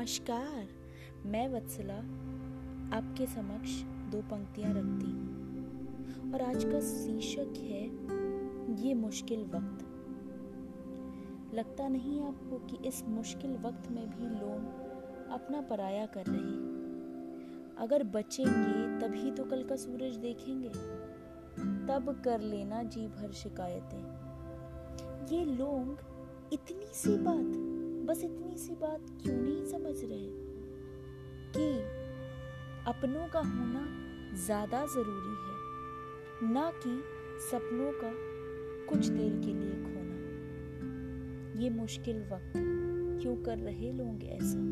नमस्कार। मैं वत्सला, आपके समक्ष दो पंक्तियाँ रखती हूँ। और आज का शीर्षक है, ये मुश्किल वक्त। लगता नहीं आपको कि इस मुश्किल वक्त में भी लोग अपना पराया कर रहे हैं? अगर बचेंगे, तभी तो कल का सूरज देखेंगे। तब कर लेना जी भर शिकायतें। ये लोग, इतनी सी बात, बस इतनी सी बात क्यों नहीं समझ रहे? कि अपनों का होना ज़्यादा ज़रूरी है, ना कि सपनों का कुछ देर के लिए खोना। ये मुश्किल वक्त क्यों कर रहे लोग ऐसा?